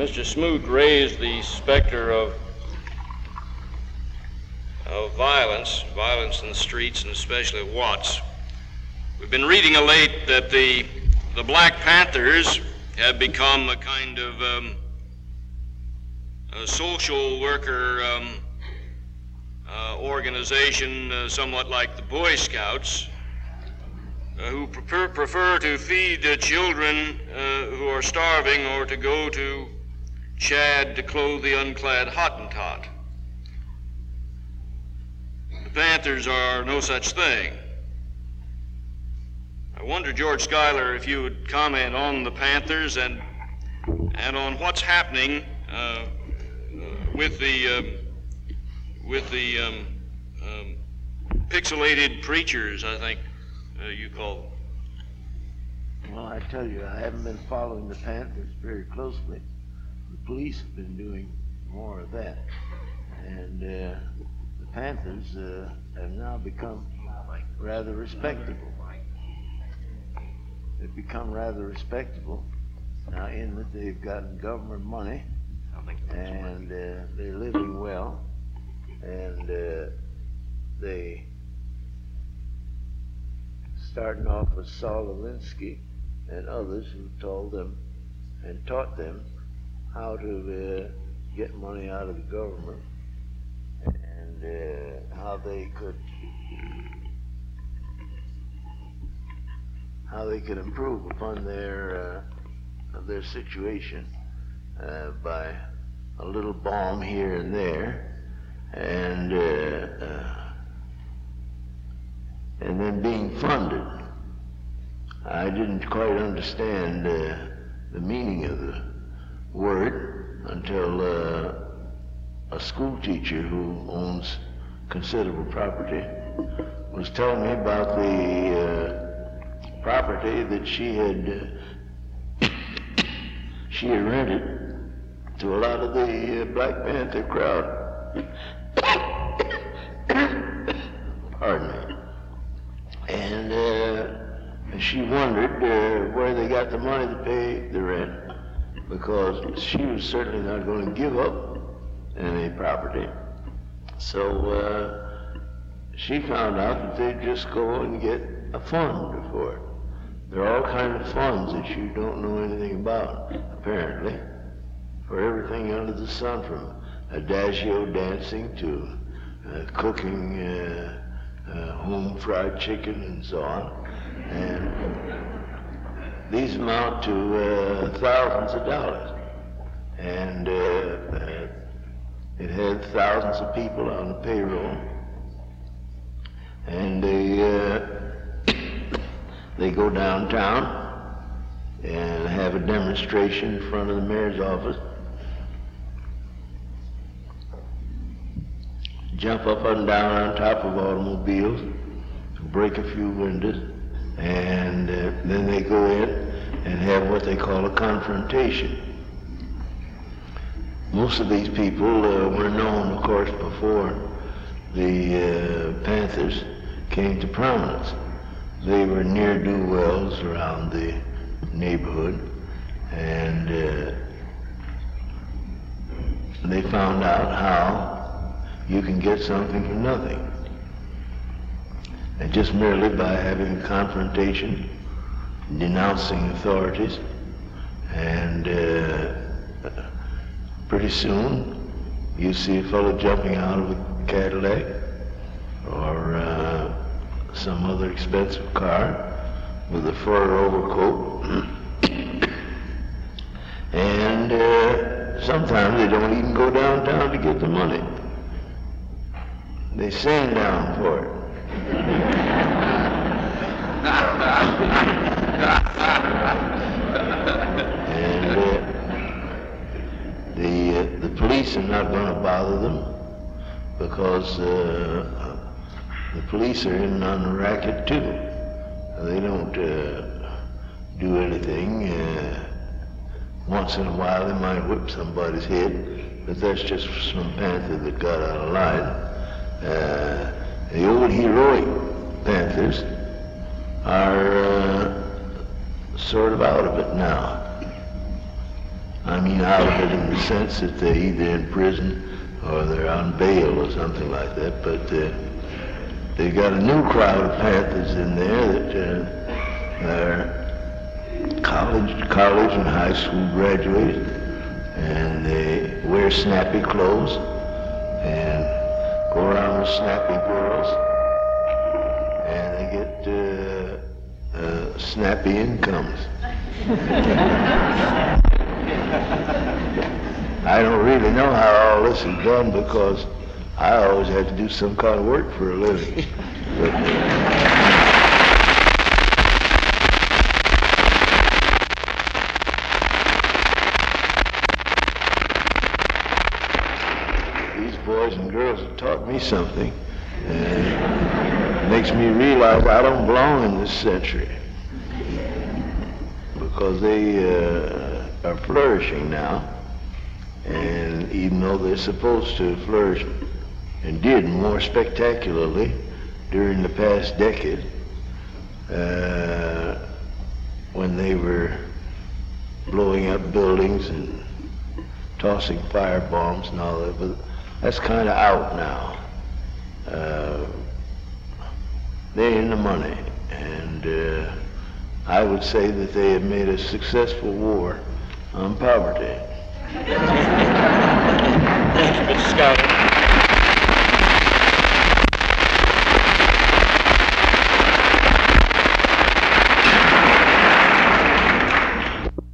Mr. Smoot raised the specter of, of violence, violence in the streets, and especially Watts. We've been reading of late that the, the Black Panthers have become a kind of um, a social worker um, uh, organization, uh, somewhat like the Boy Scouts, uh, who prefer, prefer to feed children uh, who are starving or to go to Chad to clothe the unclad Hottentot. The Panthers are no such thing. I wonder, George Schuyler, if you would comment on the Panthers and and on what's happening uh, with the uh, with the um, um, pixelated preachers. I think uh, you call them. Well, I tell you, I haven't been following the Panthers very closely. The police have been doing more of that, and uh, the Panthers uh, have now become rather respectable. They've become rather respectable now in that they've gotten government money. And uh, they're living well. And uh, they starting off with Saul Alinsky and others who told them and taught them how to uh, get money out of the government and uh, how they could how they could improve upon their uh, their situation uh, by a little balm here and there, and uh, uh, and then being funded. I didn't quite understand the meaning of the word until uh, a school teacher who owns considerable property was telling me about the property that she had uh, she had rented to a lot of the uh, Black Panther crowd. Pardon me. And uh, she wondered uh, where they got the money to pay the rent because she was certainly not going to give up any property. So uh, she found out that they'd just go and get a fund for it. There are all kinds of funds that you don't know anything about, apparently, for everything under the sun, from adagio dancing to uh, cooking uh, uh, home fried chicken and so on. And these amount to uh, thousands of dollars. And uh, uh, it had thousands of people on the payroll. And they they go downtown and have a demonstration in front of the mayor's office. Jump up and down on top of automobiles, break a few windows, and uh, then they go in and have what they call a confrontation. Most of these people uh, were known, of course, before the uh, Panthers came to prominence. They were near-do-wells around the neighborhood, and uh, they found out how you can get something for nothing. And just merely by having a confrontation, denouncing authorities, and uh, pretty soon you see a fellow jumping out of a Cadillac or uh, some other expensive car with a fur overcoat. and uh, sometimes they don't even go downtown to get the money. They sing down for it. And uh, the, uh, the police are not going to bother them because uh, the police are in on the racket too. They don't uh, do anything. Uh, once in a while they might whip somebody's head, but that's just some panther that got out of line. Old heroic panthers are uh, sort of out of it now. I mean out of it in the sense that they're either in prison or they're on bail or something like that. But uh, they got a new crowd of Panthers in there that uh, are college, college and high school graduates, and they wear snappy clothes and go around with snappy girls, and they get uh, uh, snappy incomes. I don't really know how all this is done because I always had to do some kind of work for a living. But, uh, these boys and girls have taught me something, and makes me realize I don't belong in this century. Because they uh, are flourishing now, and even though they're supposed to flourish and did more spectacularly during the past decade, uh, when they were blowing up buildings and tossing firebombs and all that, but that's kind of out now. Uh, they're in the money, and uh, I would say that they have made a successful war on poverty. Mr. Scott.